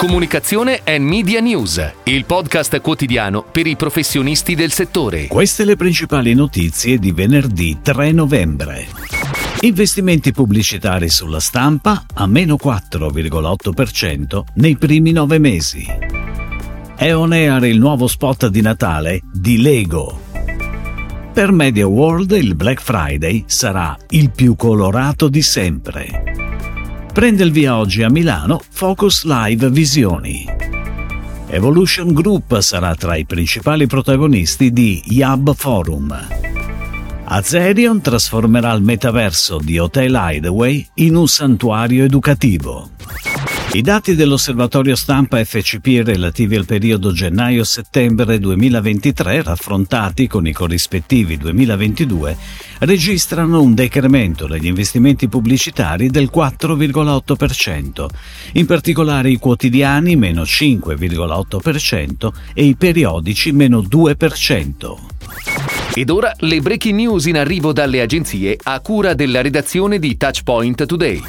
Comunicazione e Media News, il podcast quotidiano per i professionisti del settore. Queste le principali notizie di venerdì 3 novembre. Investimenti pubblicitari sulla stampa a meno 4,8% nei primi nove mesi. È on air il nuovo spot di Natale di Lego. Per Media World il Black Friday sarà il più colorato di sempre. Prende il via oggi a Milano Focus Live Visioni. Evolution Group sarà tra i principali protagonisti di Yab Forum. Azerion trasformerà il metaverso di Hotel Hideaway in un santuario educativo. I dati dell'osservatorio stampa FCP relativi al periodo gennaio-settembre 2023, raffrontati con i corrispettivi 2022, registrano un decremento degli investimenti pubblicitari del 4,8%, in particolare i quotidiani meno 5,8% e i periodici meno 2%. Ed ora le breaking news in arrivo dalle agenzie a cura della redazione di Touchpoint Today.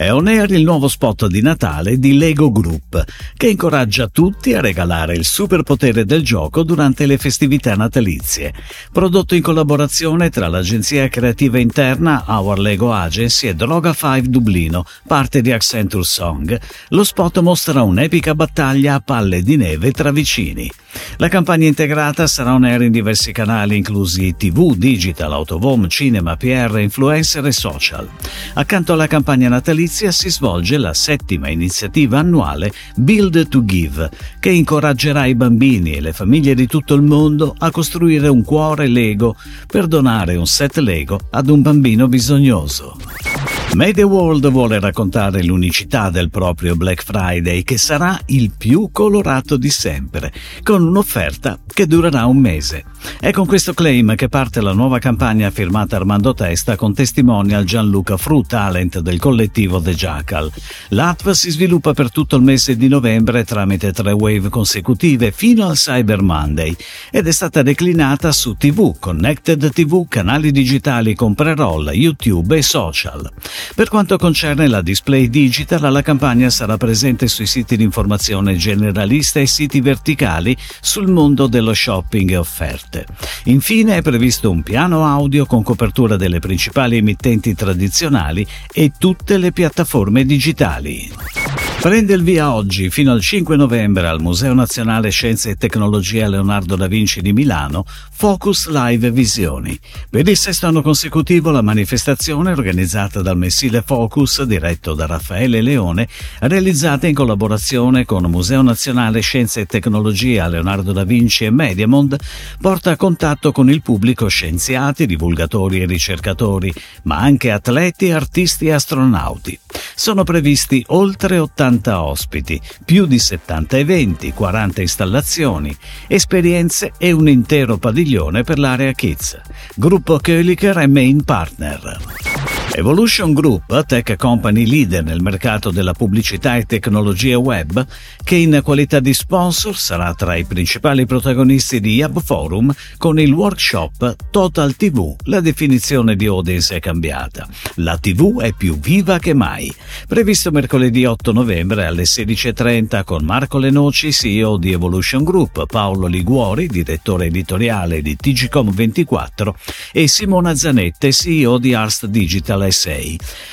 È on air il nuovo spot di Natale di Lego Group, che incoraggia tutti a regalare il superpotere del gioco durante le festività natalizie. Prodotto in collaborazione tra l'agenzia creativa interna Our Lego Agency e Droga 5 Dublino, parte di Accenture Song, lo spot mostra un'epica battaglia a palle di neve tra vicini. La campagna integrata sarà on air in diversi canali, inclusi TV, digital, autovom, cinema, PR, influencer e social. Accanto alla campagna natalizia si svolge la settima iniziativa annuale Build to Give, che incoraggerà i bambini e le famiglie di tutto il mondo a costruire un cuore Lego per donare un set Lego ad un bambino bisognoso. Media World vuole raccontare l'unicità del proprio Black Friday che sarà il più colorato di sempre, con un'offerta che durerà un mese. È con questo claim che parte la nuova campagna firmata Armando Testa con testimonial Gianluca Fru, talent del collettivo The Jackal. L'ATV si sviluppa per tutto il mese di novembre tramite tre wave consecutive fino al Cyber Monday ed è stata declinata su TV, Connected TV, canali digitali con pre-roll, YouTube e social. Per quanto concerne la display digital, la campagna sarà presente sui siti di informazione generalista e siti verticali sul mondo dello shopping e offerte. Infine è previsto un piano audio con copertura delle principali emittenti tradizionali e tutte le piattaforme digitali. Prende il via oggi fino al 5 novembre al Museo Nazionale Scienze e Tecnologia Leonardo da Vinci di Milano Focus Live Visioni. Per il sesto anno consecutivo la manifestazione organizzata dal messile Focus diretto da Raffaele Leone, realizzata in collaborazione con Museo Nazionale Scienze e Tecnologia Leonardo da Vinci e Mediamond, porta a contatto con il pubblico scienziati, divulgatori e ricercatori, ma anche atleti, artisti e astronauti. Sono previsti oltre 80 ospiti, più di 70 eventi, 40 installazioni, esperienze e un intero padiglione per l'area Kids. Gruppo Köliker è main partner. Evolution Group, tech company leader nel mercato della pubblicità e tecnologie web, che in qualità di sponsor sarà tra i principali protagonisti di Hub Forum con il workshop Total TV. La definizione di audience è cambiata. La TV è più viva che mai. Previsto mercoledì 8 novembre alle 16.30 con Marco Lenoci, CEO di Evolution Group, Paolo Liguori, direttore editoriale di TGCOM24 e Simona Zanette, CEO di Arst Digital SA.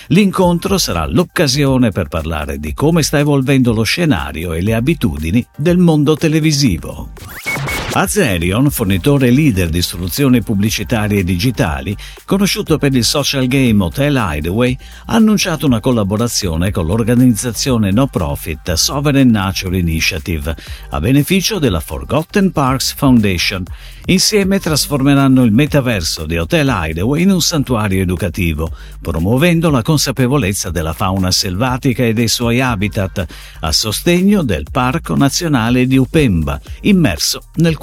L'incontro sarà l'occasione per parlare di come sta evolvendo lo scenario e le abitudini del mondo televisivo. Azerion, fornitore leader di soluzioni pubblicitarie digitali, conosciuto per il social game Hotel Hideaway, ha annunciato una collaborazione con l'organizzazione no profit Sovereign Nature Initiative a beneficio della Forgotten Parks Foundation. Insieme trasformeranno il metaverso di Hotel Hideaway in un santuario educativo, promuovendo la consapevolezza della fauna selvatica e dei suoi habitat, a sostegno del Parco Nazionale di Upemba, immerso nel